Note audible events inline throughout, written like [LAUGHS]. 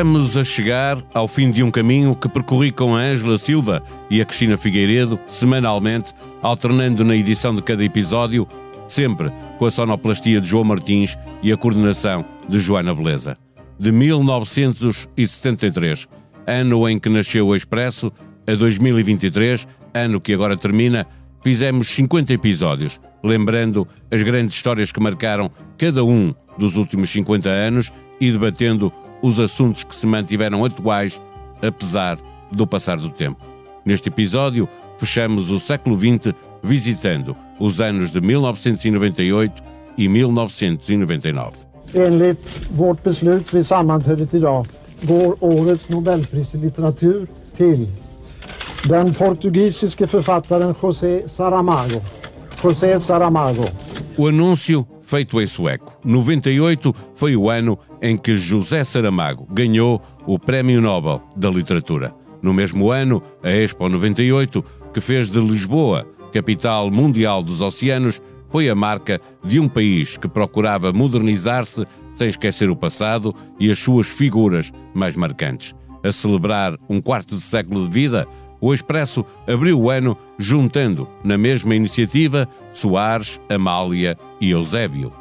Estamos a chegar ao fim de um caminho que percorri com a Ângela Silva e a Cristina Figueiredo, semanalmente, alternando na edição de cada episódio, sempre com a sonoplastia de João Martins e a coordenação de Joana Beleza. De 1973, ano em que nasceu o Expresso, a 2023, ano que agora termina, fizemos 50 episódios, lembrando as grandes histórias que marcaram cada um dos últimos 50 anos e debatendo os assuntos que se mantiveram atuais, apesar do passar do tempo. Neste episódio, fechamos o século XX visitando os anos de 1998 e 1999. Enligt vårt beslut vid sammanträdet idag går årets Nobelpris i litteratur till den portugisiske författaren José Saramago. José Saramago. O anúncio feito em sueco. 98 foi o ano em que José Saramago ganhou o Prémio Nobel da Literatura. No mesmo ano, a Expo 98, que fez de Lisboa capital mundial dos oceanos, foi a marca de um país que procurava modernizar-se sem esquecer o passado e as suas figuras mais marcantes. A celebrar um quarto de século de vida, o Expresso abriu o ano juntando, na mesma iniciativa, Soares, Amália e Eusébio.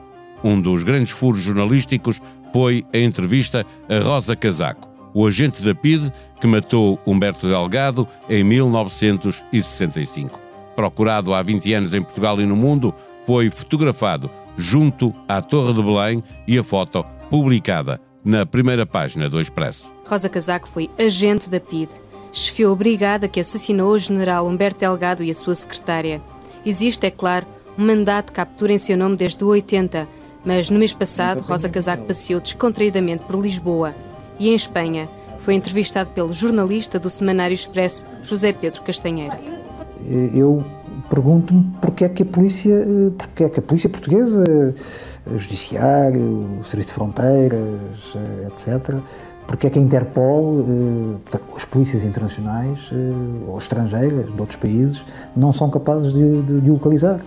Um dos grandes furos jornalísticos foi a entrevista a Rosa Casaco, o agente da PIDE que matou Humberto Delgado em 1965. Procurado há 20 anos em Portugal e no mundo, foi fotografado junto à Torre de Belém e a foto publicada na primeira página do Expresso. Rosa Casaco foi agente da PIDE chefiou a brigada que assassinou o general Humberto Delgado e a sua secretária. Existe, é claro, um mandato de captura em seu nome desde o 80, mas no mês passado Rosa Casaco passeou descontraídamente por Lisboa e em Espanha foi entrevistado pelo jornalista do Semanário Expresso, José Pedro Castanheira. Eu pergunto-me porque é que a polícia, porque é que a polícia portuguesa, o judiciário, serviço de fronteiras, etc, porque é que a Interpol, eh, as polícias internacionais eh, ou estrangeiras de outros países não são capazes de, de, de localizar.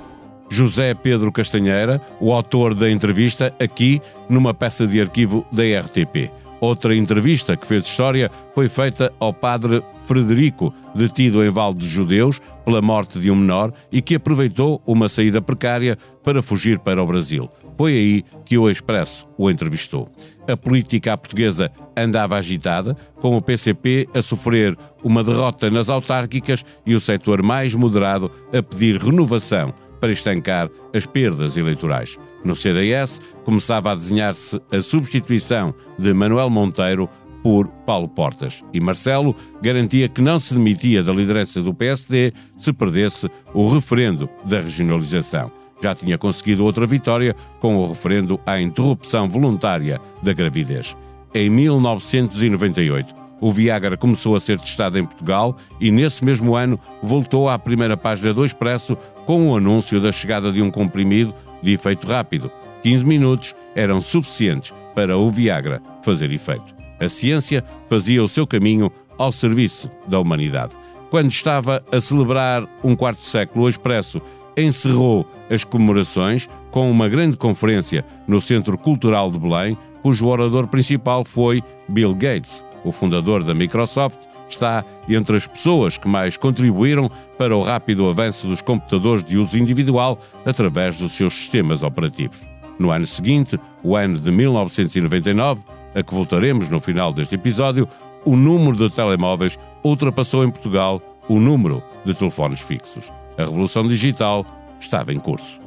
José Pedro Castanheira, o autor da entrevista, aqui numa peça de arquivo da RTP. Outra entrevista que fez história foi feita ao padre Frederico, detido em Val dos Judeus pela morte de um menor e que aproveitou uma saída precária para fugir para o Brasil. Foi aí que o Expresso o entrevistou. A política portuguesa andava agitada, com o PCP a sofrer uma derrota nas autárquicas e o setor mais moderado a pedir renovação para estancar as perdas eleitorais. No CDS começava a desenhar-se a substituição de Manuel Monteiro por Paulo Portas e Marcelo garantia que não se demitia da liderança do PSD se perdesse o referendo da regionalização já tinha conseguido outra vitória com o referendo à interrupção voluntária da gravidez. Em 1998, o Viagra começou a ser testado em Portugal e, nesse mesmo ano, voltou à primeira página do Expresso com o anúncio da chegada de um comprimido de efeito rápido. 15 minutos eram suficientes para o Viagra fazer efeito. A ciência fazia o seu caminho ao serviço da humanidade. Quando estava a celebrar um quarto século, o Expresso encerrou as comemorações com uma grande conferência no Centro Cultural de Belém, cujo orador principal foi Bill Gates, o fundador da Microsoft, está entre as pessoas que mais contribuíram para o rápido avanço dos computadores de uso individual através dos seus sistemas operativos. No ano seguinte, o ano de 1999, a que voltaremos no final deste episódio, o número de telemóveis ultrapassou em Portugal o número de telefones fixos. A revolução digital estava em curso.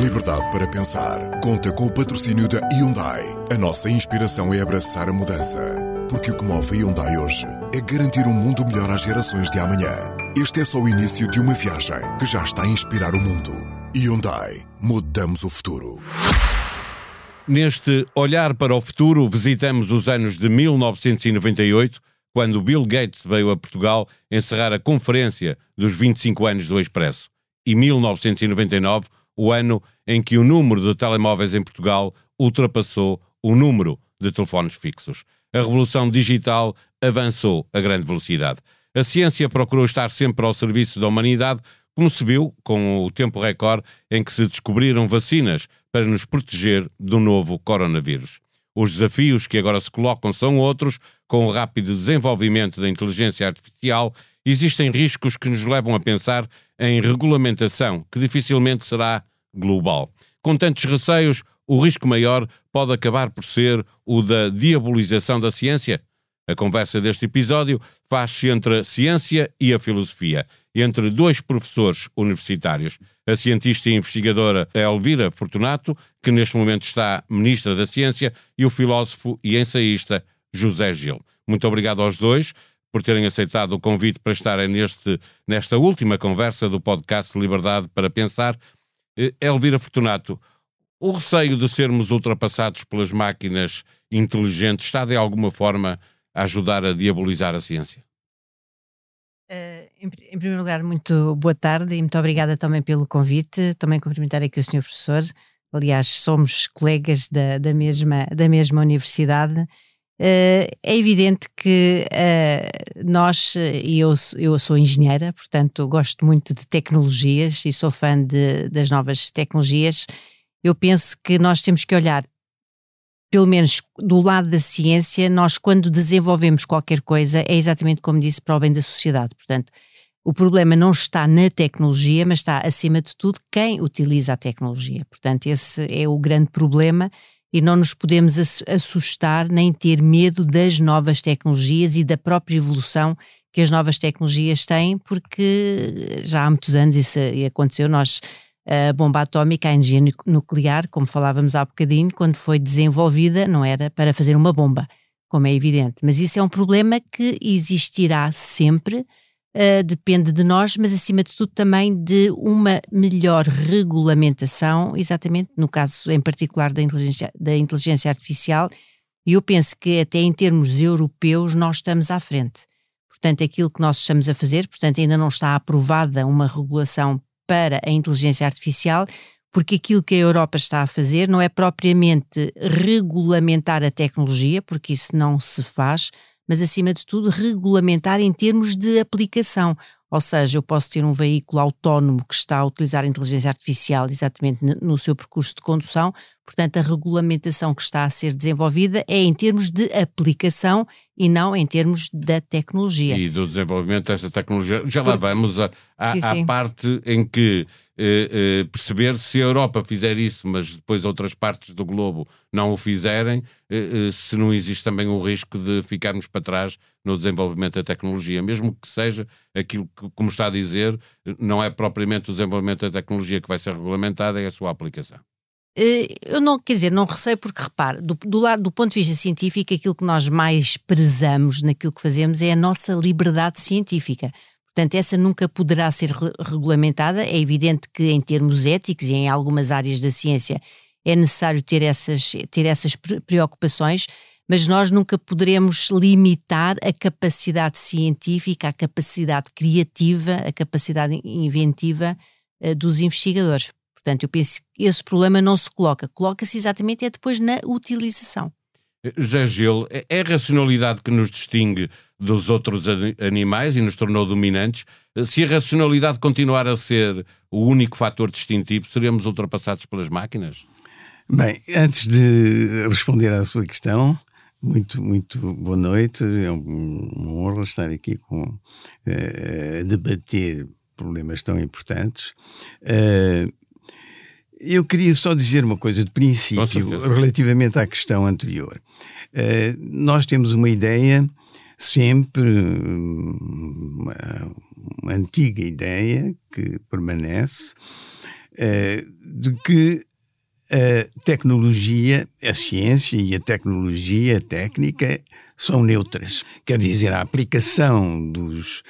Liberdade para pensar. Conta com o patrocínio da Hyundai. A nossa inspiração é abraçar a mudança. Porque o que move a Hyundai hoje é garantir um mundo melhor às gerações de amanhã. Este é só o início de uma viagem que já está a inspirar o mundo. Hyundai. Mudamos o futuro. Neste olhar para o futuro, visitamos os anos de 1998 quando Bill Gates veio a Portugal encerrar a conferência dos 25 anos do Expresso, e 1999, o ano em que o número de telemóveis em Portugal ultrapassou o número de telefones fixos. A revolução digital avançou a grande velocidade. A ciência procurou estar sempre ao serviço da humanidade como se viu com o tempo recorde em que se descobriram vacinas para nos proteger do novo coronavírus. Os desafios que agora se colocam são outros, com o rápido desenvolvimento da inteligência artificial, existem riscos que nos levam a pensar em regulamentação, que dificilmente será global. Com tantos receios, o risco maior pode acabar por ser o da diabolização da ciência? A conversa deste episódio faz-se entre a ciência e a filosofia, entre dois professores universitários, a cientista e investigadora Elvira Fortunato, que neste momento está Ministra da Ciência, e o filósofo e ensaísta José Gil. Muito obrigado aos dois por terem aceitado o convite para estarem neste, nesta última conversa do podcast Liberdade para Pensar. Eh, Elvira Fortunato, o receio de sermos ultrapassados pelas máquinas inteligentes está de alguma forma a ajudar a diabolizar a ciência? Uh, em, em, primeiro lugar, muito boa tarde e muito obrigada também pelo convite. Também cumprimentar aqui o Sr. Professor. Aliás, somos colegas da, da, mesma, da mesma universidade. Uh, é evidente que uh, nós, e eu, eu sou engenheira, portanto gosto muito de tecnologias e sou fã de, das novas tecnologias eu penso que nós temos que olhar, pelo menos do lado da ciência, nós quando desenvolvemos qualquer coisa, é exatamente como disse, para o bem da sociedade. Portanto, o problema não está na tecnologia, mas está, acima de tudo, quem utiliza a tecnologia. Portanto, esse é o grande problema e não nos podemos assustar nem ter medo das novas tecnologias e da própria evolução que as novas tecnologias têm, porque já há muitos anos isso aconteceu. Nós a bomba atómica, a energia nuclear, como falávamos há bocadinho, quando foi desenvolvida, não era para fazer uma bomba, como é evidente. Mas isso é um problema que existirá sempre, uh, depende de nós, mas acima de tudo também de uma melhor regulamentação, exatamente no caso em particular da inteligência, da inteligência artificial. E eu penso que até em termos europeus nós estamos à frente. Portanto, aquilo que nós estamos a fazer, portanto, ainda não está aprovada uma regulação para a inteligência artificial, porque aquilo que a Europa está a fazer não é propriamente regulamentar a tecnologia, porque isso não se faz, mas acima de tudo regulamentar em termos de aplicação. Ou seja, eu posso ter um veículo autónomo que está a utilizar a inteligência artificial exatamente no seu percurso de condução, portanto, a regulamentação que está a ser desenvolvida é em termos de aplicação e não em termos da tecnologia. E do desenvolvimento dessa tecnologia. Já lá vamos à, à, parte em que eh, eh, perceber se a Europa fizer isso, mas depois outras partes do globo não o fizerem, eh, eh, se não existe também o risco de ficarmos para trás no desenvolvimento da tecnologia, mesmo que seja aquilo que, como está a dizer, não é propriamente o desenvolvimento da tecnologia que vai ser regulamentado, é a sua aplicação. Eh, eu não, quer dizer, não receio porque, repare, do, do, lado, do ponto de vista científico, aquilo que nós mais prezamos naquilo que fazemos é a nossa liberdade científica. Portanto, essa nunca poderá ser re regulamentada. É evidente que, em termos éticos e em algumas áreas da ciência, é necessário ter essas, ter essas preocupações, mas nós nunca poderemos limitar a capacidade científica, a capacidade criativa, a capacidade inventiva uh, dos investigadores. Portanto, eu penso que esse problema não se coloca. Coloca-se exatamente é depois na utilização. José Gil, é, é a racionalidade que nos distingue dos outros animais e nos tornou dominantes. Se a racionalidade continuar a ser o único fator distintivo, seremos ultrapassados pelas máquinas? Bem, antes de responder à sua questão, muito, muito boa noite. É uma honra estar aqui com, uh, a debater problemas tão importantes. Uh, eu queria só dizer uma coisa de princípio relativamente à questão anterior. Uh, nós temos uma ideia, sempre uma, uma antiga ideia que permanece, uh, de que a tecnologia, a ciência e a tecnologia a técnica são neutras. Quer dizer, a aplicação dos,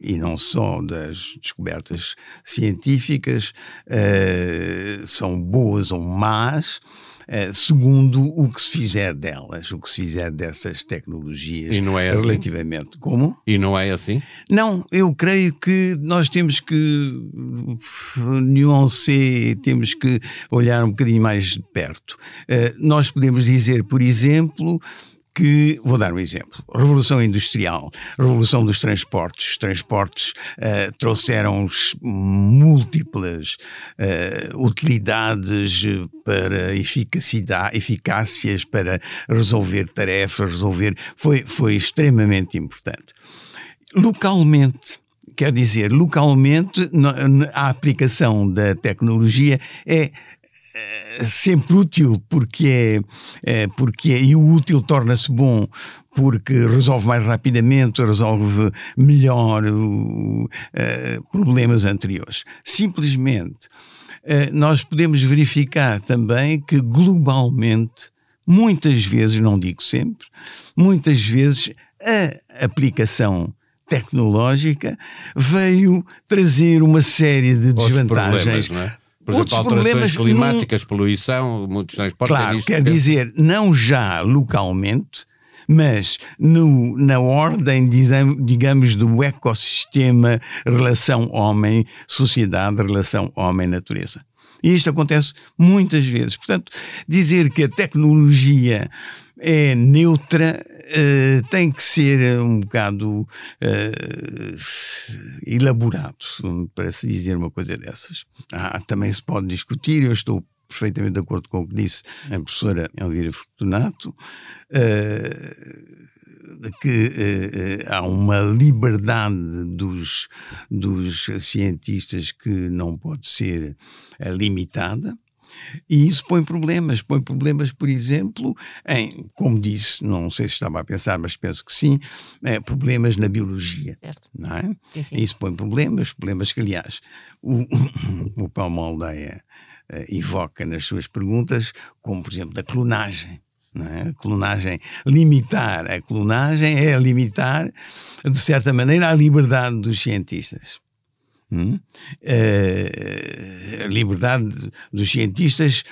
e não só das descobertas científicas, uh, são boas ou más, Uh, segundo o que se fizer delas, o que se fizer dessas tecnologias e não é assim? relativamente. Como? E não é assim? Não, eu creio que nós temos que nuancer, temos que olhar um bocadinho mais de perto. Uh, nós podemos dizer, por exemplo, que, vou dar um exemplo, Revolução Industrial, Revolução dos Transportes. Os transportes uh, trouxeram múltiplas uh, utilidades para eficacidade, eficácias, para resolver tarefas, resolver. Foi, foi extremamente importante. Localmente, quer dizer, localmente a aplicação da tecnologia é eh, sempre útil porque é, é porque é, e o útil torna-se bom porque resolve mais rapidamente, resolve melhor uh, problemas anteriores. Simplesmente uh, nós podemos verificar também que globalmente, muitas vezes, não digo sempre, muitas vezes a aplicação tecnológica veio trazer uma série de desvantagens. É? Por exemplo, alterações climáticas, poluição, muitos transportes. Claro, é quer dizer, não já localmente, mas no, na ordem, digamos, do ecossistema relação homem-sociedade, relação homem-natureza. E isto acontece muitas vezes. Portanto, dizer que a tecnologia é neutra, uh, tem que ser um bocado uh, elaborado para se dizer uma coisa dessas. Ah, também se pode discutir, eu estou perfeitamente de acordo com o que disse a professora Elvira Fortunato, uh, que há uma liberdade dos, dos cientistas que não pode ser limitada. E isso põe problemas. Põe problemas, por exemplo, em, como disse, não sei se estava a pensar, mas penso que sim, é, problemas na biologia. Certo. Não é? Sim, sim. Isso põe problemas, problemas que, aliás, o, [COUGHS] o Paulo Aldeia uh, evoca nas suas perguntas, como, por exemplo, da clonagem. É? A clonagem, limitar a clonagem é limitar, de certa maneira, a liberdade dos cientistas. Hum? Uh, a liberdade dos cientistas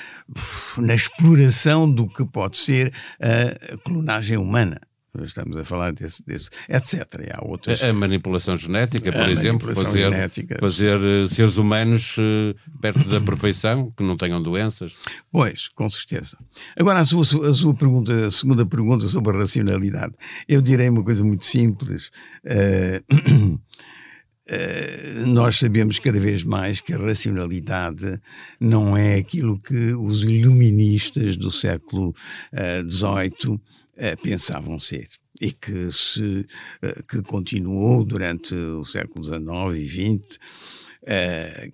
na exploração do que pode ser a clonagem humana. Estamos a falar desse, desse etc. E há outras... A, manipulação genética, por a exemplo, fazer, genética. fazer uh, seres humanos uh, perto da perfeição, que não tenham doenças. Pois, com certeza. Agora, a sua, a sua pergunta, a segunda pergunta sobre a racionalidade. Eu direi uma coisa muito simples. Uh, Eh, [CLEARS THROAT] nós sabemos cada vez mais que a racionalidade não é aquilo que os iluministas do século XVIII uh, uh, pensavam ser. E que se que continuou durante o século XIX e XX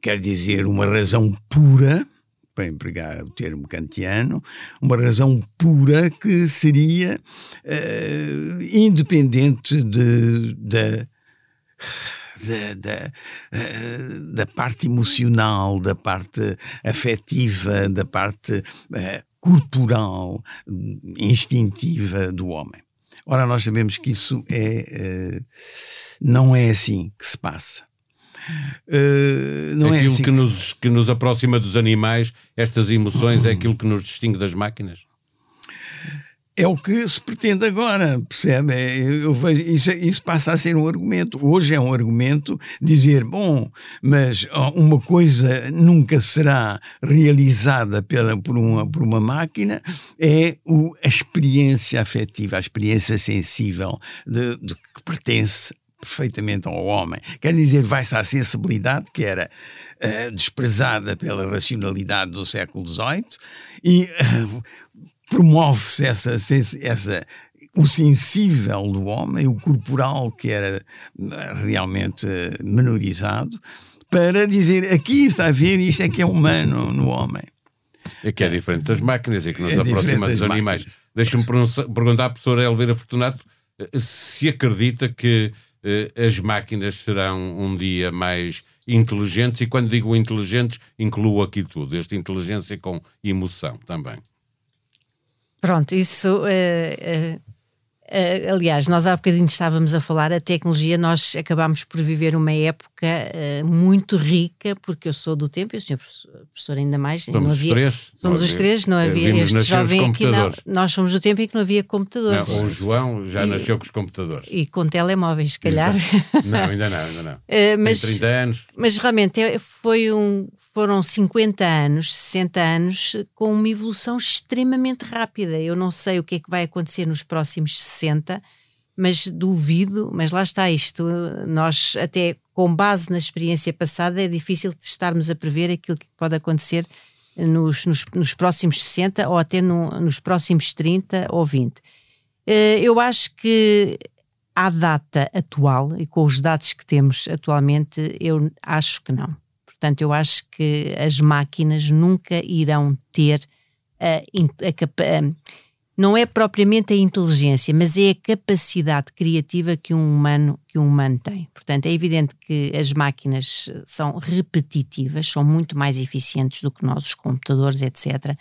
quer dizer uma razão pura para empregar o termo kantiano, uma razão pura que seria independente de, de da, da, eh, da parte emocional, da parte afetiva, da parte uh, corporal, instintiva do homem. Ora, nós sabemos que isso é, uh, não é assim que se passa. Uh, não é aquilo é assim que, que, nos, que nos aproxima dos animais, estas emoções, [COUGHS] é aquilo que nos distingue das máquinas? É o que se pretende agora, percebe? Eu vejo, isso, isso, passa a ser um argumento. Hoje é um argumento dizer, bom, mas uma coisa nunca será realizada pela, por, uma, por uma máquina, é o, a experiência afetiva, a experiência sensível de, de que pertence perfeitamente ao homem. Quer dizer, vai-se à sensibilidade que era uh, desprezada pela racionalidade do século XVIII e uh, promove-se essa, essa, o sensível do homem, o corporal que era eh, realmente eh, menorizado, para dizer aqui está a ver, isto é que é humano no homem. É que é diferente das máquinas e que nos é aproxima dos animais. Deixa-me perguntar à professora Elvira Fortunato eh, se acredita que eh, as máquinas serão um dia mais inteligentes e quando digo inteligentes incluo aqui tudo, esta inteligência com emoção também. Pronto, isso. Uh, uh, Uh, aliás, nós há bocadinho estávamos a falar, a tecnologia, nós acabámos por viver uma época uh, muito rica, porque eu sou do tempo, e o senhor professor ainda mais. Somos não havia, os três. Somos os três, não havia este jovem aqui, não. Nós somos do tempo em que não havia computadores. Não, o João já e, nasceu com os computadores. E com telemóveis, se calhar. [LAUGHS] Não, ainda não, ainda não. Uh, mas, Tem 30 anos. Mas realmente é, foi um, foram 50 anos, 60 anos, com uma evolução extremamente rápida. Eu não sei o que é que vai acontecer nos próximos 60, mas duvido, mas lá está isto, nós até com base na experiência passada é difícil estarmos a prever aquilo que pode acontecer nos, nos, nos próximos 60 ou até no, nos próximos 30 ou 20. Eh, eu acho que à data atual e com os dados que temos atualmente, eu acho que não. Portanto, eu acho que as máquinas nunca irão ter a, a, a, não é propriamente a inteligência, mas é a capacidade criativa que um humano que um humano tem. Portanto, é evidente que as máquinas são repetitivas, são muito mais eficientes do que nós, os computadores, etc.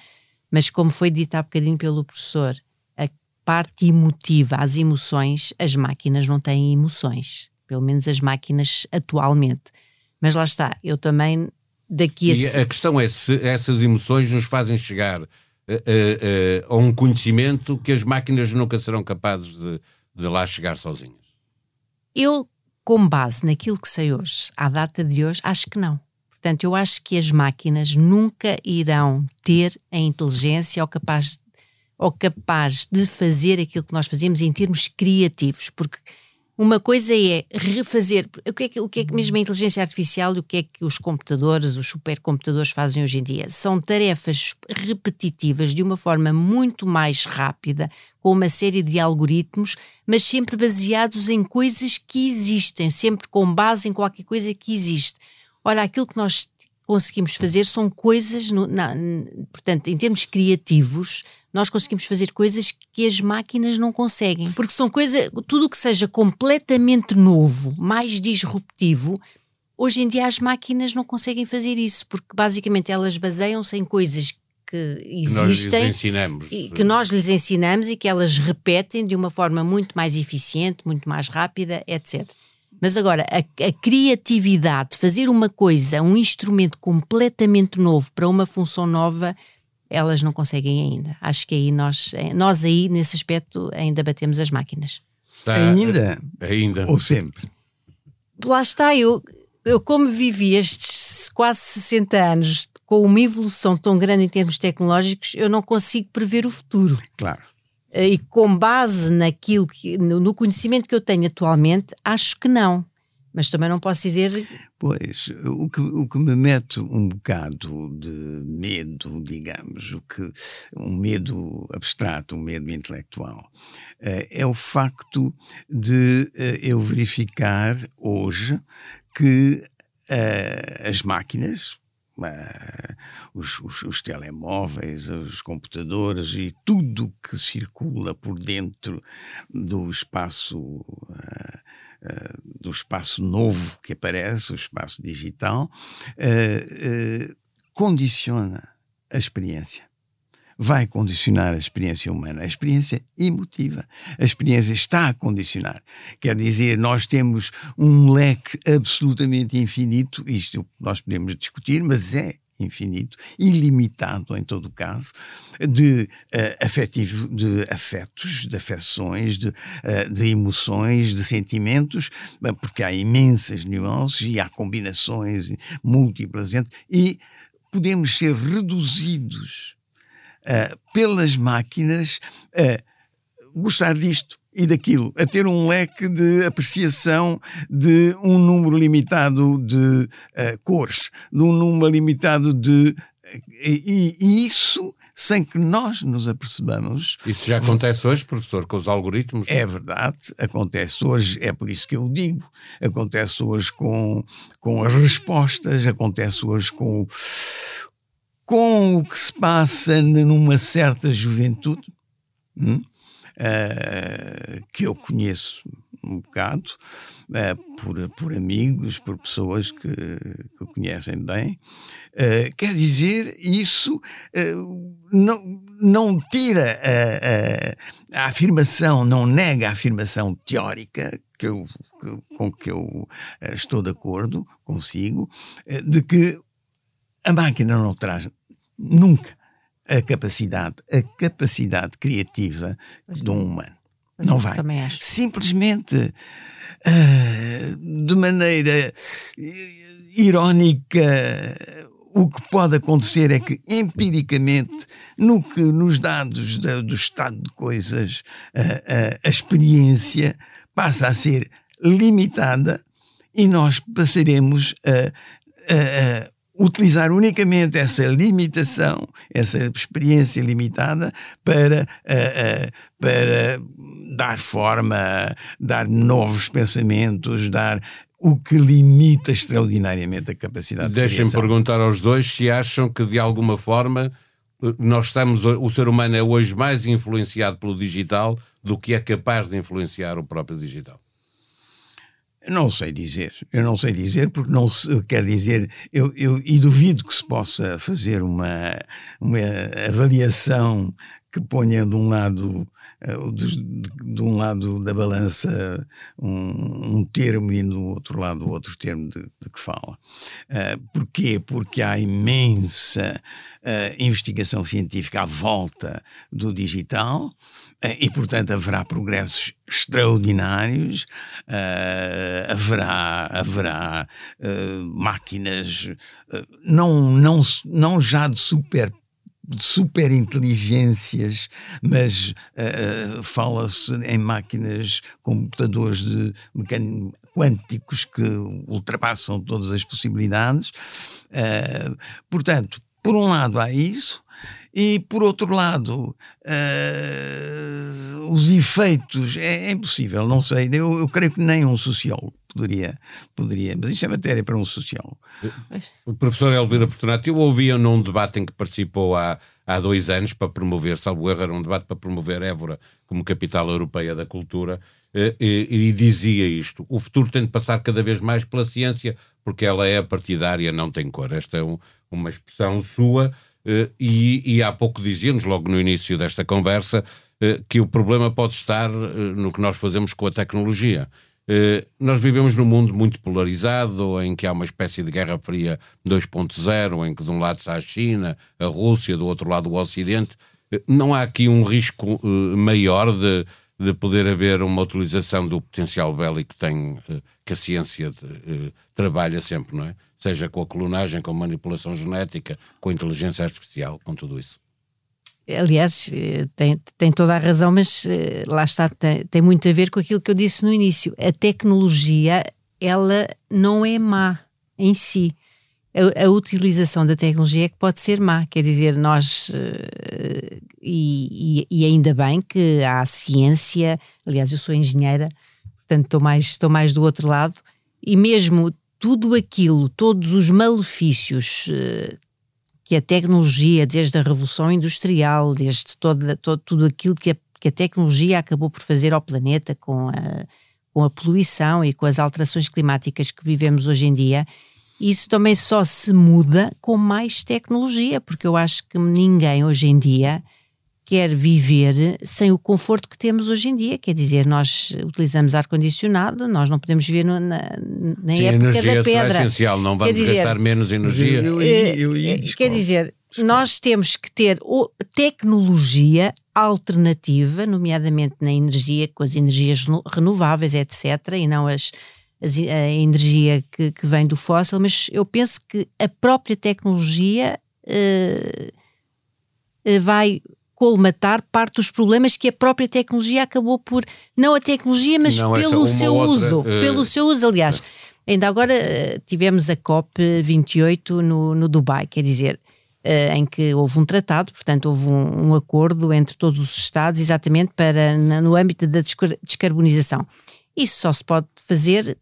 Mas como foi dito há bocadinho pelo professor, a parte emotiva, as emoções, as máquinas não têm emoções, pelo menos as máquinas atualmente. Mas lá está, eu também daqui a. E a questão é se essas emoções nos fazem chegar uh, uh, a um conhecimento que as máquinas nunca serão capazes de, de lá chegar sozinhas? Eu, com base naquilo que sei hoje, à data de hoje, acho que não. Portanto, eu acho que as máquinas nunca irão ter a inteligência ou capaz, ou capaz de fazer aquilo que nós fazemos em termos criativos, porque uma coisa é refazer. O que é que, o que, é que mesmo a inteligência artificial e o que é que os computadores, os supercomputadores fazem hoje em dia? São tarefas repetitivas de uma forma muito mais rápida, com uma série de algoritmos, mas sempre baseados em coisas que existem, sempre com base em qualquer coisa que existe. Ora, aquilo que nós conseguimos fazer são coisas, no, na, portanto, em termos criativos, nós conseguimos fazer coisas que as máquinas não conseguem. Porque são coisas, tudo o que seja completamente novo, mais disruptivo, hoje em dia as máquinas não conseguem fazer isso, porque basicamente elas baseiam-se em coisas que existem, que, que nós lhes ensinamos e que elas repetem de uma forma muito mais eficiente, muito mais rápida, etc. Mas agora, a, a, criatividade, fazer uma coisa, um instrumento completamente novo para uma função nova, elas não conseguem ainda. Acho que aí nós, nós aí, nesse aspecto, ainda batemos as máquinas. Tá, ainda? Ainda. Ou sempre? Lá está, eu, eu como vivi estes quase 60 anos com uma evolução tão grande em termos tecnológicos, eu não consigo prever o futuro. Claro. Eh, e com base naquilo que, no conhecimento que eu tenho atualmente, acho que não. Mas também não posso dizer. Pois, o que, o que me mete um bocado de medo, digamos, o que, um medo abstrato, um medo intelectual, eh, é o facto de eh, eu verificar hoje que as máquinas, Uh, os, os, os, telemóveis, os computadores e tudo que circula por dentro do espaço uh, do espaço novo que aparece, o espaço digital, condiciona a experiência vai condicionar a experiência humana, a experiência emotiva. A experiência está a condicionar. Quer dizer, nós temos um leque absolutamente infinito, isto nós podemos discutir, mas é infinito, ilimitado em todo o caso, de uh, afetivo, de afetos, de afecções, de, uh, de emoções, de sentimentos, porque há imensas nuances e há combinações múltiplas e podemos ser reduzidos uh, pelas máquinas a gostar disto e daquilo, a ter um leque de apreciação de um número limitado de uh, cores, de um número limitado de. E, e, isso sem que nós nos apercebamos. Isso já acontece hoje, professor, com os algoritmos? É verdade, acontece hoje, é por isso que eu digo. Acontece hoje com, com as respostas, acontece hoje com com o que se passa numa certa juventude, hum, uh, que eu conheço um bocado, uh, por, por amigos, por pessoas que, que o conhecem bem. Uh, quer dizer, isso não, não tira a, a, a, afirmação, não nega a afirmação teórica que eu, que, com que eu estou de acordo consigo, de que a máquina não traz nunca a capacidade, a capacidade criativa de um humano. Não vai. Simplesmente uh, de maneira irónica o que pode acontecer é que, empiricamente, no que, nos dados da, do estado de coisas, a, a, a, experiência passa a ser limitada e nós passaremos a, a, utilizar unicamente essa limitação, essa experiência limitada para, uh, uh, para dar forma, dar novos pensamentos, dar o que limita extraordinariamente a capacidade de Deixem-me perguntar aos dois se acham que de alguma forma eh, nós estamos, o ser humano é hoje mais influenciado pelo digital do que é capaz de influenciar o próprio digital. Não sei dizer, eu não sei dizer, porque não quer dizer, eu, eu, e duvido que se possa fazer uma, uma avaliação que ponha de um lado uh, de, um lado da balança um, um, termo e no outro lado outro termo de, de que fala. Uh, porquê? Porque há imensa uh, investigação científica à volta do digital e, portanto, haverá progressos extraordinários, uh, haverá, haverá uh, máquinas, uh, não, não, não já de super super inteligências, mas uh, fala-se em máquinas, computadores de quânticos que ultrapassam todas as possibilidades. Uh, portanto, por um lado há isso, e por outro lado, uh, os efeitos, é, é, impossível, não sei, eu, eu creio que nem um sociólogo poderia, poderia, mas isso é matéria para um sociólogo. O professor Elvira Fortunato, eu ouvia num debate em que participou há, há dois anos para promover, salvo erro, era um debate para promover Évora como capital europeia da cultura, eh, e, e, dizia isto: o futuro tem de passar cada vez mais pela ciência, porque ela é partidária, não tem cor. Esta é um, uma expressão sua eh, e, e há pouco dizíamos, logo no início desta conversa, eh, que o problema pode estar eh, no que nós fazemos com a tecnologia. Nós vivemos num mundo muito polarizado, em que há uma espécie de Guerra Fria 2.0, em que de um lado está a China, a Rússia, do outro lado o Ocidente. Não há aqui um risco maior de, de poder haver uma utilização do potencial bélico que tem que a ciência de, trabalha sempre, não é? Seja com a clonagem, com a manipulação genética, com a inteligência artificial, com tudo isso. Aliás, eh, tem, tem toda a razão, mas eh, lá está, tem, tem muito a ver com aquilo que eu disse no início. A tecnologia, ela não é má em si. A, a, utilização da tecnologia é que pode ser má, quer dizer, nós, eh, e, e, ainda bem que há ciência, aliás, eu sou engenheira, portanto estou mais, estou mais do outro lado, e mesmo tudo aquilo, todos os malefícios uh, que a tecnologia, desde a Revolução Industrial, desde todo, tudo aquilo que a, que a tecnologia acabou por fazer ao planeta com a, com a poluição e com as alterações climáticas que vivemos hoje em dia, isso também só se muda com mais tecnologia, porque eu acho que ninguém hoje em dia quer viver sem o conforto que temos hoje em dia. Quer dizer, nós utilizamos ar-condicionado, nós não podemos viver no, na, na Sim, época da pedra. É essencial, não vamos dizer, gastar menos energia. Eu, eu, eu, quer dizer, nós temos que ter tecnologia alternativa, nomeadamente na energia, com as energias renováveis, etc., e não as, as a energia que, que, vem do fóssil, mas eu penso que a própria tecnologia uh, vai colmatar parte dos problemas que a própria tecnologia acabou por. Não a tecnologia, mas não, pelo seu outra, uso. Uh... Pelo seu uso, aliás. Ainda agora uh, tivemos a COP28 no, no Dubai, quer dizer, uh, em que houve um tratado, portanto, houve um, um acordo entre todos os Estados, exatamente para no âmbito da descarbonização. Isso só se pode fazer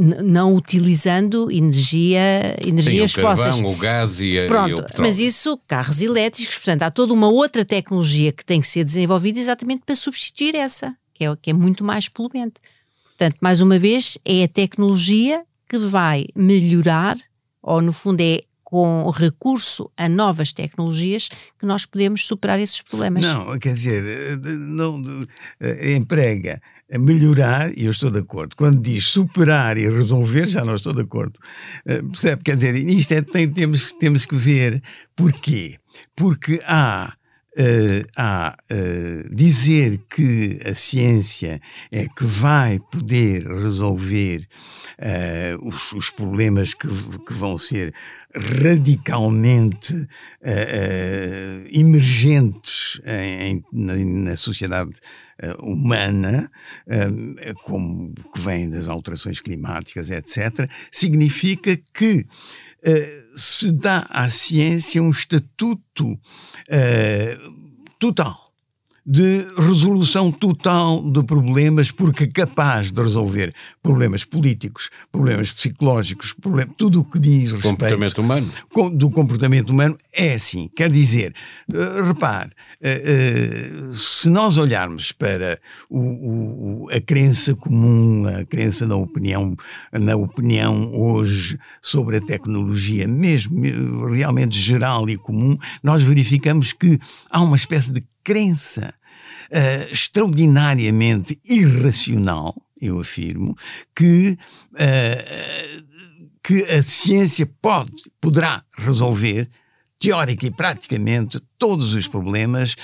não utilizando energia, energias Sim, o carvão, fósseis. o gás e, a, Pronto, e o petróleo. Mas isso, carros elétricos, portanto, há toda uma outra tecnologia que tem que ser desenvolvida exatamente para substituir essa, que é, que é muito mais poluente. Portanto, mais uma vez, é a tecnologia que vai melhorar, ou no fundo é com recurso a novas tecnologias que nós podemos superar esses problemas. Não, quer dizer, não, eh, emprega melhorar, e eu estou de acordo. Quando diz superar e resolver, já não estou de acordo. Uh, percebe? Quer dizer, isto é, tem, temos, temos que ver porquê. Porque há Uh, a uh, dizer que a ciência é que vai poder resolver uh, os, os, problemas que, que, vão ser radicalmente emergentes em, na, na, sociedade humana, como que vem das alterações climáticas, etc., significa que eh, se dá à ciência um estatuto total de resolução total de problemas, porque capaz de resolver problemas políticos, problemas psicológicos, problem tudo o que diz respeito comportamento humano. do comportamento humano é assim. Quer dizer, uh, repare, uh, uh, se nós olharmos para o, o, a crença comum, a crença na opinião, na opinião hoje sobre a tecnologia, mesmo realmente geral e comum, nós verificamos que há uma espécie de crença uh, extraordinariamente irracional, eu afirmo, que, uh, que a ciência pode, poderá resolver, teórica e praticamente, todos os problemas,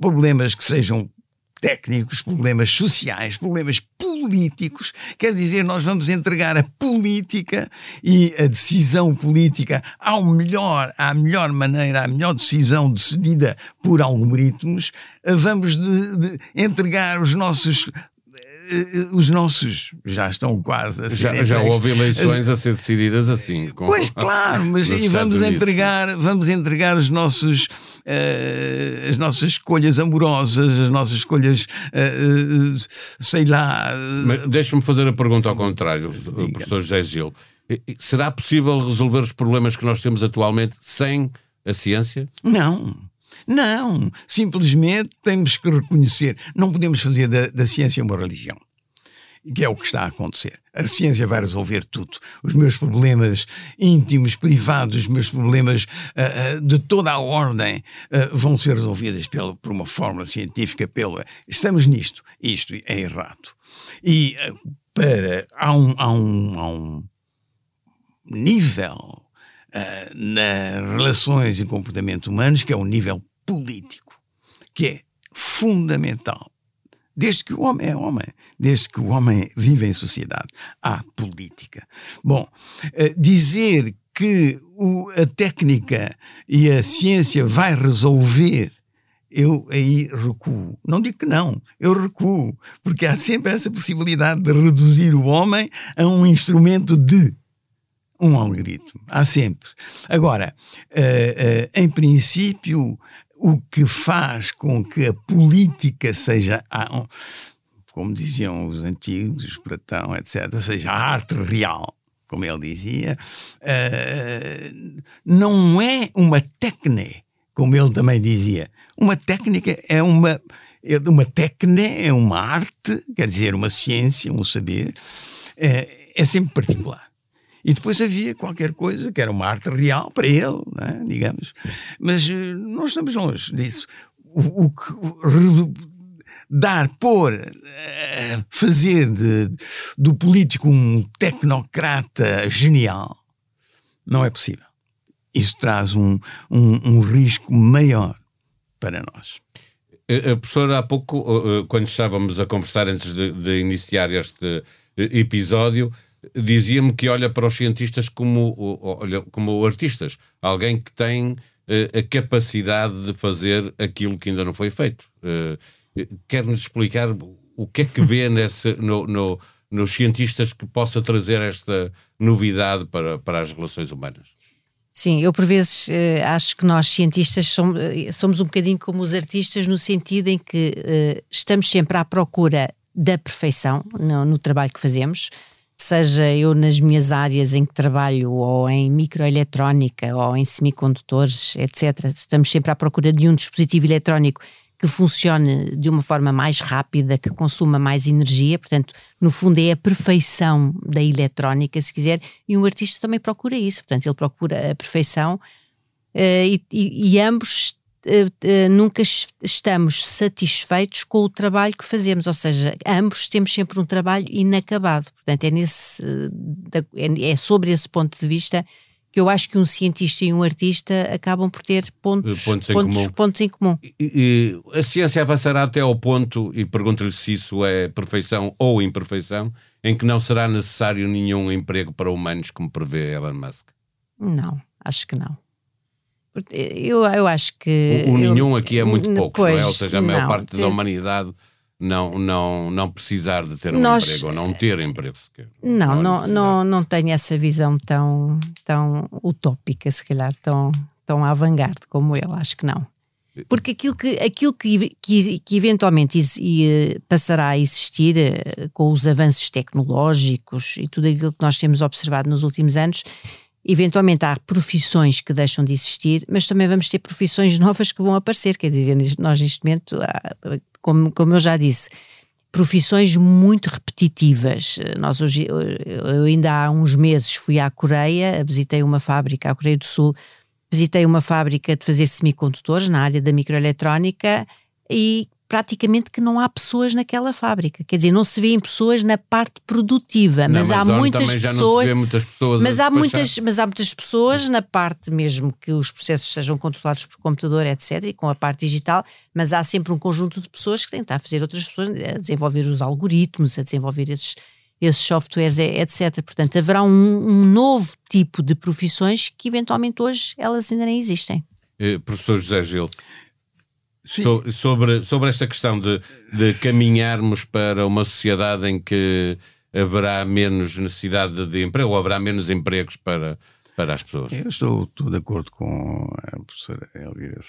problemas que sejam técnicos, problemas sociais, problemas políticos. Quer dizer, nós vamos entregar a política e a decisão política ao melhor, à melhor maneira, à melhor decisão decidida por algoritmos. Vamos de, de entregar os nossos os nossos já estão quase a ser já, já houve eleições a ser decididas assim. Com, pois claro, mas e vamos entregar, vamos entregar os nossos uh, as nossas escolhas amorosas, as nossas escolhas, uh, sei lá. Deixa-me fazer a pergunta ao contrário, professor José Gil. Será possível resolver os problemas que nós temos atualmente sem a ciência? Não. Não, simplesmente temos que reconhecer. Não podemos fazer da, da ciência uma religião que é o que está a acontecer. A ciência vai resolver tudo. Os meus problemas íntimos, privados, os meus problemas uh, uh, de toda a ordem uh, vão ser resolvidos pela, por uma fórmula científica. Pela... Estamos nisto. Isto é errado. E para, há, um, há, um, há um nível nas relações e comportamento humanos que é um nível político, que é fundamental Desde que o homem é homem, desde que o homem vive em sociedade, há política. Bom, eh, dizer que a técnica e a ciência vai resolver eu aí recuo. Não digo que não, eu recuo, porque há sempre essa possibilidade de reduzir o homem a um instrumento de um algoritmo. Há sempre. Agora, uh, uh, em princípio, o que faz com que a política seja, como diziam os antigos, Platão, etc., seja a arte real, como ele dizia, uh, não é uma técnica, como ele também dizia. Uma técnica é uma. Uma técnica é uma arte, quer dizer, uma ciência, um saber, é, é sempre particular. E depois havia qualquer coisa que era uma arte real para ele, é? digamos. Mas uh, não estamos longe disso. O, o que dar, pôr, uh, fazer de, do político um tecnocrata genial não é possível. Isso traz um, um, um risco maior para nós. A professora, há pouco, quando estávamos a conversar antes de, de iniciar este episódio, dizia-me que olha para os cientistas como, olha, como artistas, alguém que tem uh, a capacidade de fazer aquilo que ainda não foi feito. Uh, Quer-nos explicar o que é que vê [LAUGHS] nesse, no, no, nos cientistas que possa trazer esta novidade para, para as relações humanas? Sim, eu por vezes uh, acho que nós cientistas somos, somos um bocadinho como os artistas no sentido em que estamos sempre à procura da perfeição no, no trabalho que fazemos, seja eu nas minhas áreas em que trabalho, ou em microeletrónica, ou em semicondutores, etc. Estamos sempre à procura de um dispositivo eletrónico que funcione de uma forma mais rápida, que consuma mais energia, portanto, no fundo é a perfeição da eletrónica, se quiser, e um artista também procura isso, portanto, ele procura a perfeição uh, e, e, e, ambos nunca estamos satisfeitos com o trabalho que fazemos, ou seja, ambos temos sempre um trabalho inacabado, portanto, é, nesse, é, é sobre esse ponto de vista que eu acho que um cientista e um artista acabam por ter pontos, pontos, em, pontos, comum. Pontos em comum. E, e, a ciência avançará até ao ponto, e pergunto-lhe se isso é perfeição ou imperfeição, em que não será necessário nenhum emprego para humanos, como prevê Elon Musk? Não, acho que não. Eu, eu acho que. O, o nenhum aqui é muito pouco, não é? Ou seja, a maior não, parte da humanidade não, não, não precisar de ter um Nós, emprego ou não ter emprego sequer. Não, não, não, não, não tenho essa visão tão, tão utópica, se calhar, tão, tão avant-garde como ele, acho que não. Porque aquilo que, aquilo que, que, que eventualmente is, eh, passará a existir uh, com os avanços tecnológicos e tudo aquilo que nós temos observado nos últimos anos, eventualmente há profissões que deixam de existir, mas também vamos ter profissões [LAUGHS] novas que vão aparecer. Quer dizer, nós neste momento como, como eu já disse, profissões muito repetitivas. Nós hoje, eu ainda há uns meses fui à Coreia, visitei uma fábrica, à Coreia do Sul, visitei uma fábrica de fazer semicondutores na área da microeletrónica e praticamente que não há pessoas naquela fábrica. Quer dizer, não se vêem pessoas na parte produtiva, mas, não, mas há muitas pessoas, muitas pessoas. Mas há muitas, mas há muitas pessoas na parte mesmo que os processos sejam controlados por computador, etc, e com a parte digital, mas há sempre um conjunto de pessoas que tentam fazer outras pessoas a desenvolver os algoritmos, a desenvolver esses esses softwares, etc. Portanto, haverá um, um novo tipo de profissões que eventualmente hoje elas ainda nem existem. Eh, professor José Gil, So, sobre, sobre esta questão de, de caminharmos para uma sociedade em que haverá menos necessidade de emprego ou haverá menos empregos para, para as pessoas. Eu estou, estou de acordo com a professora Elvira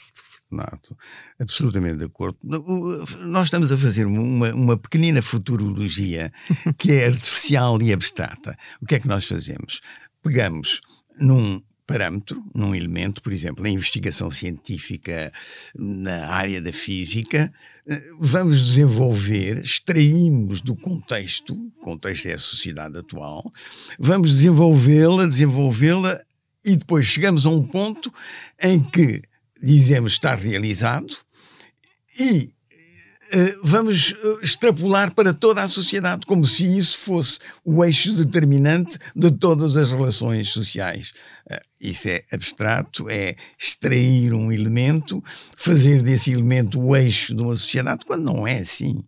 Fortunato, absolutamente de acordo. Nós estamos a fazer uma, uma pequenina futurologia que é artificial e abstrata. O que é que nós fazemos? Pegamos num parâmetro, num elemento, por exemplo, na investigação científica na área da física, eh, vamos desenvolver, extraímos do contexto, o contexto é a sociedade atual, vamos desenvolvê-la, desenvolvê-la e depois chegamos a um ponto em que dizemos estar realizado e vamos eh, extrapolar para toda a sociedade, como se isso fosse o eixo determinante de todas as relações sociais. Eh, isso é abstrato, é extrair um elemento, fazer desse elemento o eixo de uma sociedade, quando não é assim.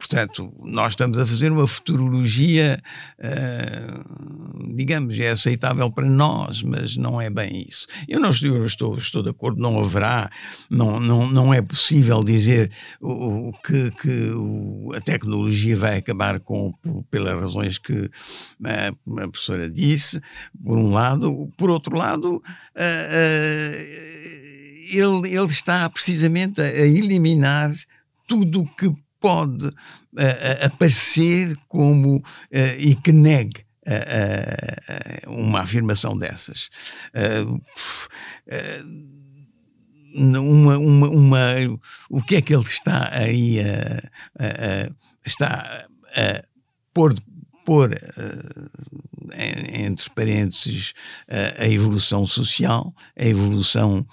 Portanto, nós estamos a fazer uma futurologia, uh, digamos, é aceitável para nós, mas não é bem isso. Eu não estou, estou, estou de acordo, não haverá, não, não, não é possível dizer o, que, que o, a tecnologia vai acabar com, por, pelas razões que a, a, professora disse, por um lado. Por outro lado, uh, uh, ele, ele está precisamente a eliminar tudo o que pode uh, aparecer como uh, e que negue uh, uma afirmação dessas. Uma, uma, uma, o que é que ele está aí a, a, a está a pôr, pôr entre parênteses, a evolução social, a evolução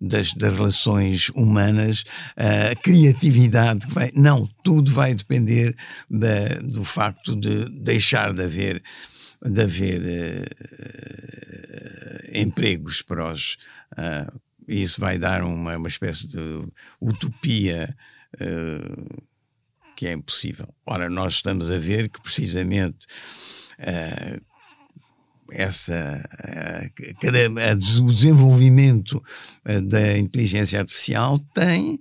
das, das, relações humanas, a criatividade, que vai, não, tudo vai depender da, do facto de deixar de haver de haver uh, empregos para os. Uh, isso vai dar uma, uma espécie de utopia uh, que é impossível. Ora, nós estamos a ver que precisamente uh, essa, uh, cada, o desenvolvimento uh, da inteligência artificial tem,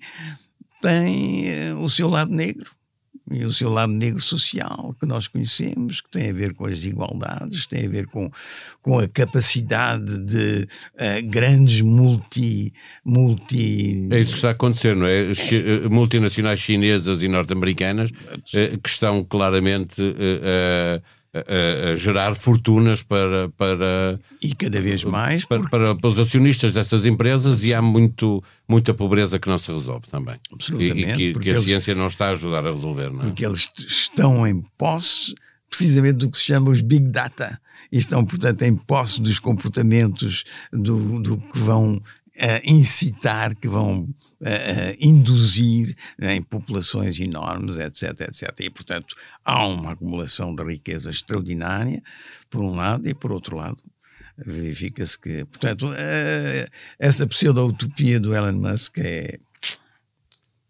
tem o seu lado negro e o seu lado negro social que nós conhecemos, que tem a ver com as desigualdades, tem a ver com, com a capacidade de uh, grandes multi, multi. É isso que está a acontecer, não é? é. Multinacionais chinesas e norte-americanas uh, que estão claramente uh, a, a, gerar fortunas para, para e cada vez mais para, para, para, os acionistas dessas empresas e há muito muita pobreza que não se resolve também Absolutamente, e, e que, que, a eles, ciência não está a ajudar a resolver não é? porque eles estão em posse precisamente do que se chama os big data e estão portanto em posse dos comportamentos do, do que vão uh, incitar, que vão uh, induzir em populações enormes, etc, etc. E, portanto, há uma acumulação de riqueza extraordinária, por um lado, e por outro lado, verifica-se que, portanto, uh, essa pseudo-utopia do Elon Musk é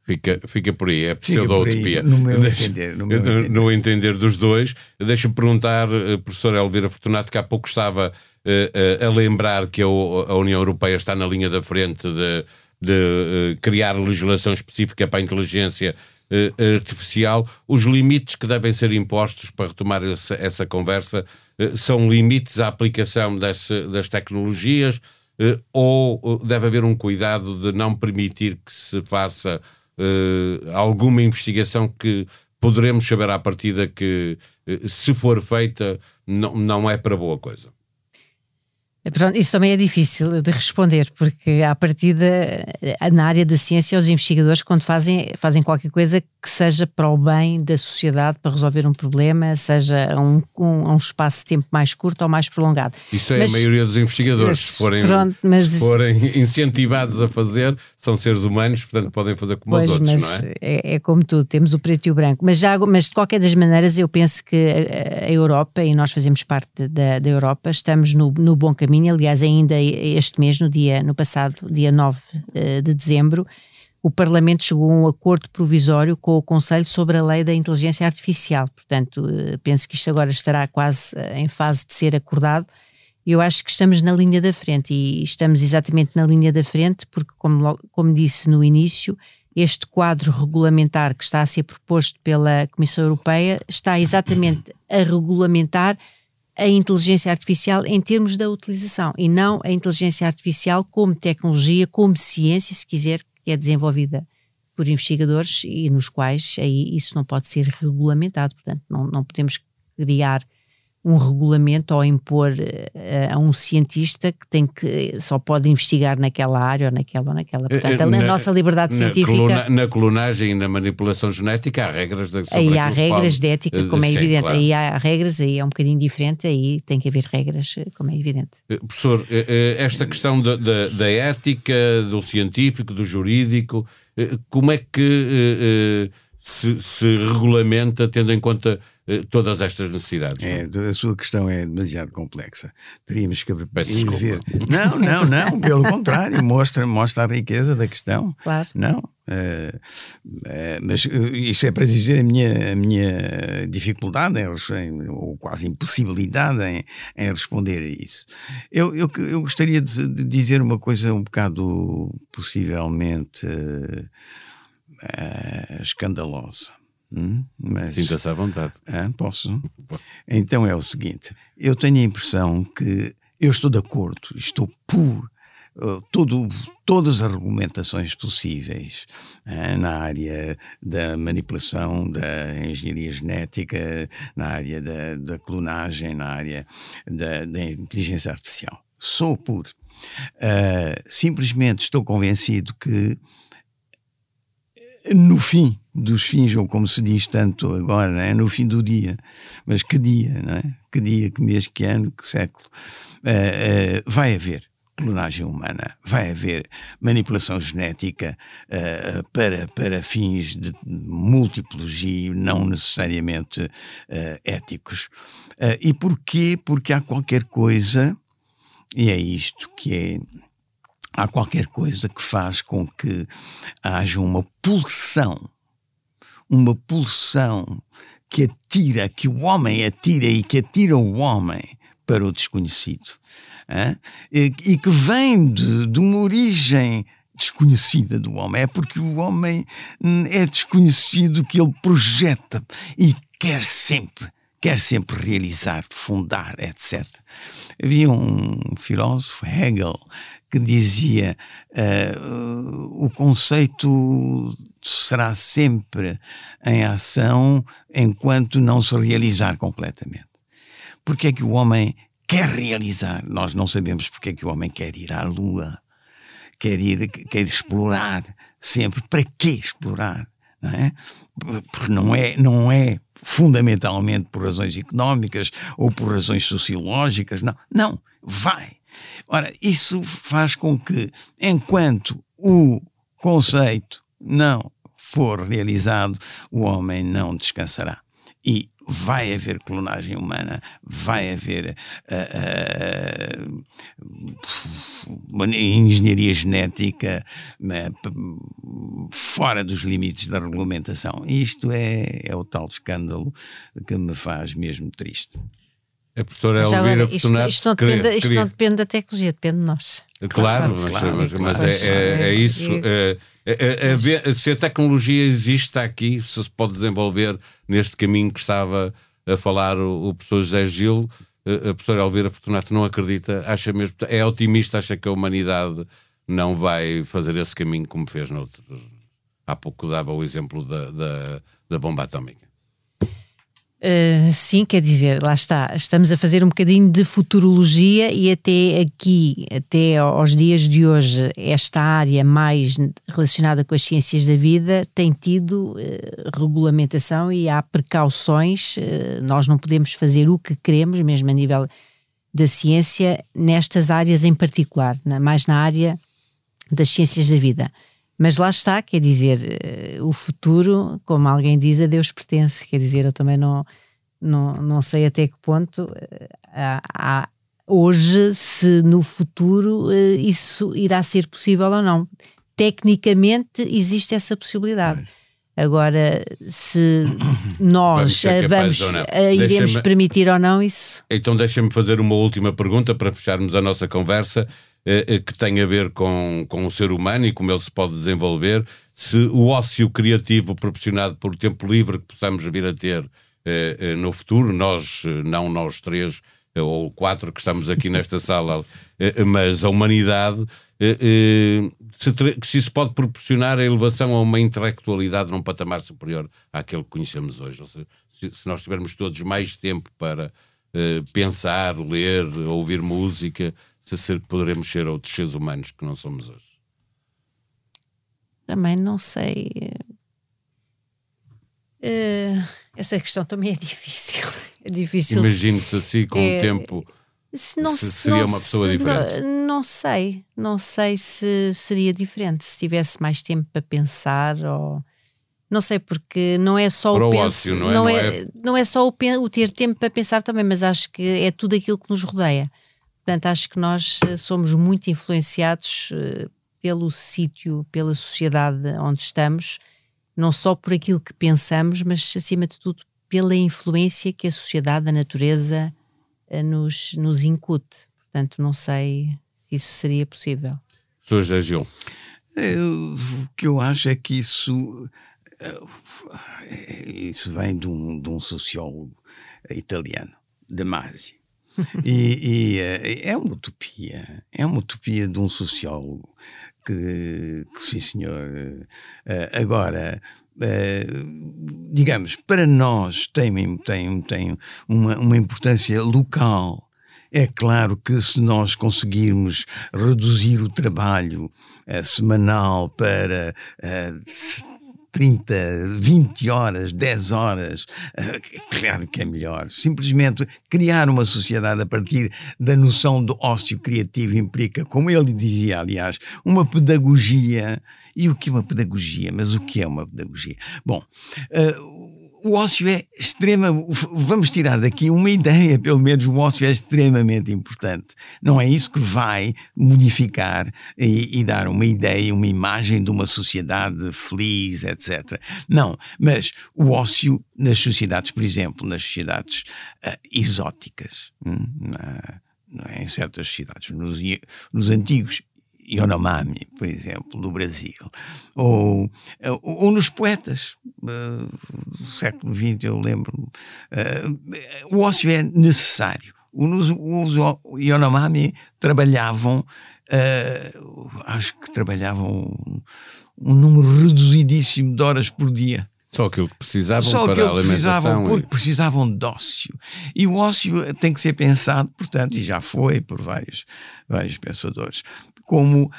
Fica, fica por aí, é pseudo-utopia. No meu entender. No, meu entender. no entender dos dois. Deixa-me perguntar, professor Elvira Fortunato, que há pouco estava uh, a lembrar que a, a, União Europeia está na linha da frente de, de uh, criar legislação específica para a inteligência artificial. Os limites que devem ser impostos para retomar essa, essa conversa são limites à aplicação desse, das tecnologias ou deve haver um cuidado de não permitir que se faça alguma investigação que poderemos saber à partida que, se for feita, não, não é para boa coisa? Pronto, isso também é difícil de responder, porque à partida, na área da ciência, os investigadores, quando fazem, fazem qualquer coisa que seja para o bem da sociedade, para resolver um problema, seja a um, um, um espaço de tempo mais curto ou mais prolongado. Isso é mas, a maioria dos investigadores, se, forem, pronto, mas, se forem [LAUGHS] incentivados a fazer, são seres humanos, portanto podem fazer como pois, os outros, mas não é? é? é? como tudo, temos o preto e o branco. Mas, já, mas de qualquer das maneiras, eu penso que a, a Europa, e nós fazemos parte da, da Europa, estamos no, no bom caminho Aliás, ainda este mês, no dia no passado, dia 9 eh, de dezembro, o Parlamento chegou a um acordo provisório com o Conselho sobre a lei da inteligência artificial. Portanto, eh, penso que isto agora estará quase eh, em fase de ser acordado. Eu acho que estamos na linha da frente e estamos exatamente na linha da frente porque, como, como disse no início, este quadro regulamentar que está a ser proposto pela Comissão Europeia está exatamente a regulamentar a inteligência artificial em termos da utilização e não a inteligência artificial como tecnologia, como ciência, se quiser, que é desenvolvida por investigadores e nos quais aí isso não pode ser regulamentado. Portanto, não, não podemos criar um regulamento ou impor uh, a um cientista que tem que só pode investigar naquela área ou naquela ou naquela. Portanto, eh, na, a nossa liberdade na científica. Coluna, na clonagem e na manipulação genética há regras de, Aí há regras de ética, como é sim, evidente. Claro. Aí há regras, aí é um bocadinho diferente, aí tem que haver regras, como é evidente. Professor, esta questão da, da, da ética, do científico, do jurídico, como é que se, se regulamenta tendo em conta eh, todas estas necessidades. É, a sua questão é demasiado complexa. Teríamos que dizer. Não, não, não, [LAUGHS] pelo contrário, mostra, mostra a riqueza da questão. Claro. Não. Uh, uh, mas uh, isto é para dizer a minha, a minha dificuldade em, ou quase impossibilidade em, em responder a isso. Eu, eu, eu gostaria de, de, dizer uma coisa um bocado possivelmente escandalosa. Hum, mas, Sinta-se à vontade. Ah, posso? Então é o seguinte: eu tenho a impressão que eu estou de acordo, estou por uh, todo, todas as argumentações possíveis uh, na área da manipulação, da engenharia genética, na área da, da clonagem, na área da, da, inteligência artificial. Sou por. Uh, simplesmente estou convencido que no fim dos fins, ou como se diz tanto agora, é no fim do dia. Mas que dia, não é? Que dia, que mês, que ano, que século. Uh, uh, vai haver clonagem humana, vai haver manipulação genética uh, para, para fins de múltiplos e não necessariamente éticos. e porquê? Porque há qualquer coisa, e é isto que é há qualquer coisa que faz com que haja uma pulsão, uma pulsão que atira, que o homem atira e que atira o homem para o desconhecido. E, que vem de, de uma origem desconhecida do homem. É porque o homem é desconhecido que ele projeta e quer sempre, quer sempre realizar, fundar, etc. Havia um filósofo, Hegel, que dizia uh, o conceito será sempre em ação enquanto não se realizar completamente. porque é que o homem quer realizar. Nós não sabemos porque é que o homem quer ir à Lua, quer ir, quer explorar sempre. Para que explorar? Não é? Porque não é, não é fundamentalmente por razões económicas ou por razões sociológicas, não. Não, vai. Ora, isso faz com que, enquanto o conceito não for realizado, o homem não descansará. E vai haver clonagem humana, vai haver uh, uh, engenharia genética uh, fora dos limites da regulamentação. Isto é, é o tal escândalo que me faz mesmo triste. A professora Elvira isto, Fortunato isto, não depende, queria, isto queria... não depende da tecnologia, depende de nós. Claro, mas, claro, mas, claro, mas é, é, é, isso. É, é, é se a tecnologia existe aqui, se se pode desenvolver neste caminho que estava a falar o, o professor José Gil, a professora Elvira Fortunato não acredita, acha mesmo, é otimista, acha que a humanidade não vai fazer esse caminho como fez no outro. Há pouco dava o exemplo da, da, da bomba atómica. Uh, sim, quer dizer, lá está, estamos a fazer um bocadinho de futurologia e até aqui, até aos dias de hoje, esta área mais relacionada com as ciências da vida tem tido uh, regulamentação e há precauções. Uh, nós não podemos fazer o que queremos, mesmo a nível da ciência, nestas áreas em particular, na, mais na área das ciências da vida. Mas lá está, quer dizer, eh, o futuro, como alguém diz, a Deus pertence. Quer dizer, eu também não, não, não sei até que ponto eh, há, há hoje, se no futuro eh, isso irá ser possível ou não. Tecnicamente existe essa possibilidade. Agora, se [COUGHS] nós vamos, iremos permitir ou não isso. Então, deixa-me fazer uma última pergunta para fecharmos a nossa conversa. Eh, eh, que tem a ver com, com o ser humano e como ele se pode desenvolver, se o ócio criativo proporcionado por tempo livre que possamos vir a ter eh, no futuro, nós, não nós três ou quatro que estamos aqui [LAUGHS] nesta sala, mas a humanidade, se, se isso pode proporcionar a elevação a uma intelectualidade num patamar superior àquele que conhecemos hoje. Ou seja, se, se nós tivermos todos mais tempo para pensar, ler, ouvir música, se ser, poderemos ser outros seres humanos que não somos hoje? Também não sei. Uh, essa questão também é difícil. [LAUGHS] É difícil. Imagine-se assim com é, o tempo. Se não, se seria não, uma pessoa se, diferente? Não, não, sei, não sei se seria diferente se tivesse mais tempo para pensar ou não sei porque não é só para o, ócio, não, é? Não, é, é, não é só o, o, ter tempo para pensar também, mas acho que é tudo aquilo que nos rodeia. Portanto, acho que nós eh, somos muito influenciados eh, pelo sítio, pela sociedade onde estamos, não só por aquilo que pensamos, mas acima de tudo pela influência que a sociedade, a natureza eh, nos, nos incute. Portanto, não sei se isso seria possível. Sr. José Gil. o que eu acho é que isso, isso vem de um, de um sociólogo italiano, de Masi [LAUGHS] e, e, eh, é uma utopia, é uma utopia de um sociólogo que, que sim senhor, uh, agora, uh, digamos, para nós tem, tem, tem uma, uma importância local. É claro que se nós conseguirmos reduzir o trabalho uh, semanal para uh, 30, 20 horas, 10 horas, eh, claro que é melhor. Simplesmente criar uma sociedade a partir da noção do ócio criativo implica, como ele dizia, aliás, uma pedagogia. E o que é uma pedagogia? Mas o que é uma pedagogia? Bom, uh, o ócio é extrema. Vamos tirar daqui uma ideia, pelo menos o ócio é extremamente importante. Não é isso que vai modificar e, e dar uma ideia, uma imagem de uma sociedade feliz, etc. Não, mas o ócio nas sociedades, por exemplo, nas sociedades uh, exóticas, hum, na, em certas sociedades, nos, nos antigos Yonomami, por exemplo, do Brasil, ou, ou, nos poetas uh, do século XX, eu lembro. Uh, o ócio é necessário. Os, os Yonomami trabalhavam, uh, acho que trabalhavam um, número reduzidíssimo de horas por dia. Só aquilo que precisavam Só para a que alimentação. precisavam, porque precisavam de ócio. E o ócio tem que ser pensado, portanto, e já foi por vários, vários pensadores, como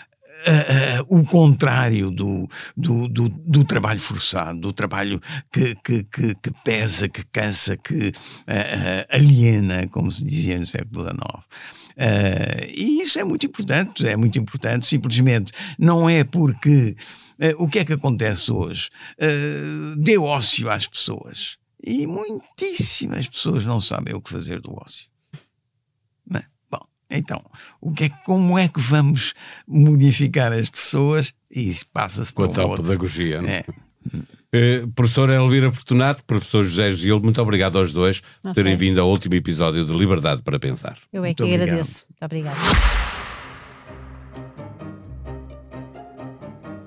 ah, ah, o contrário do, do, do, do trabalho forçado, do trabalho que, que, que, que pesa, que cansa, que ah, aliena, como se dizia no século XIX. E isso é muito importante, é muito importante, simplesmente não é porque o que é que acontece hoje? Dê ócio às pessoas. E muitíssimas pessoas não sabem o que fazer do ócio. Então, o que é, como é que vamos modificar as pessoas? E isso passa-se Com a por tal outro. pedagogia. não é? É. Eh, professora Elvira Fortunato, professor José Gil, muito obrigado aos dois por terem vindo ao último episódio de Liberdade para Pensar. Eu é Muito que obrigado. agradeço. Muito obrigada.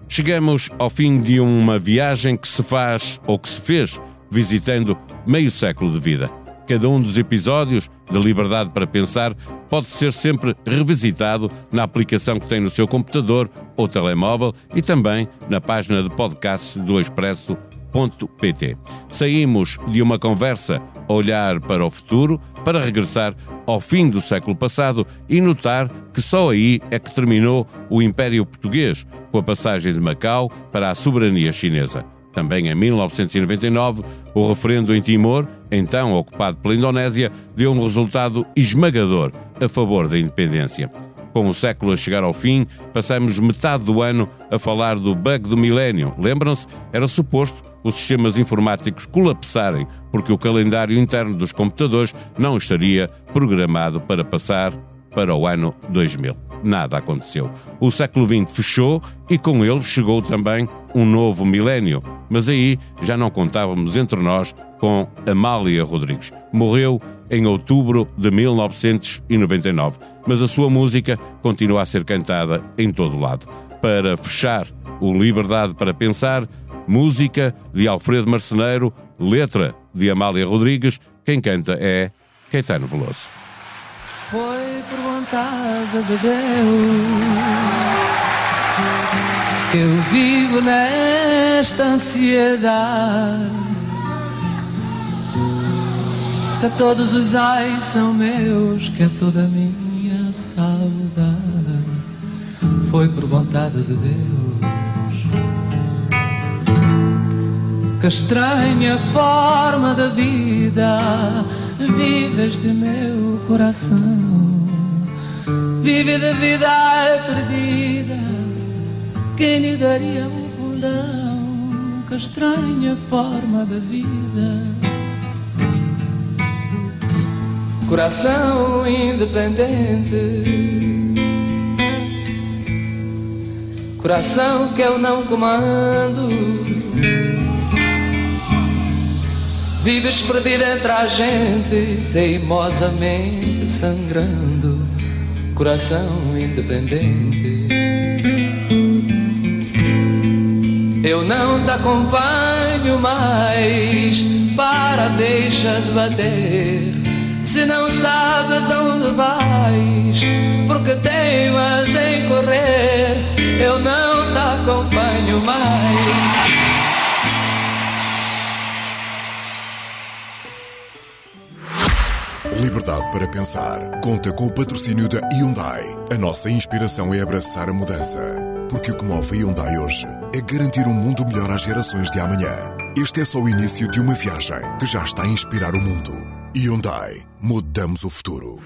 Chegamos ao fim de uma viagem que se faz ou que se fez visitando meio século de vida. Cada um dos episódios da Liberdade para Pensar pode ser sempre revisitado na aplicação que tem no seu computador ou telemóvel e também na página de podcast do Expresso.pt. Saímos de uma conversa a olhar para o futuro para regressar ao fim do século passado e notar que só aí é que terminou o Império Português, com a passagem de Macau para a soberania chinesa. Também em 1999, o referendo em Timor, então ocupado pela Indonésia, deu um resultado esmagador a favor da independência. Com o século a chegar ao fim, passamos metade do ano a falar do bug do milénio. Lembram-se? Era suposto os sistemas informáticos colapsarem porque o calendário interno dos computadores não estaria programado para passar para o ano 2000. Nada aconteceu. O século XX fechou e com ele chegou também um novo milénio. Mas aí já não contávamos entre nós com Amália Rodrigues. Morreu em outubro de 1999, mas a sua música continua a ser cantada em todo lado. Para fechar o Liberdade para Pensar, música de Alfredo Marceneiro, letra de Amália Rodrigues, quem canta é Caetano Veloso. Foi por vontade de Deus eu vivo nesta ansiedade. Que todos os ais são meus, que é toda a minha saudade. Foi por vontade de Deus. Que estranha forma da vida vives de meu coração. Vive de vida perdida, quem lhe daria um fundão? Que estranha forma da vida. Coração independente. Coração que eu não comando. Vives perdido entre a gente, teimosamente sangrando, coração independente. Eu não te acompanho mais, para deixa de bater. Se não sabes aonde vais, porque teimas em correr, eu não te acompanho mais. Liberdade para pensar. Conta com o patrocínio da Hyundai. A nossa inspiração é abraçar a mudança. Porque o que move a Hyundai hoje é garantir um mundo melhor às gerações de amanhã. Este é só o início de uma viagem que já está a inspirar o mundo. Hyundai. Mudamos o futuro.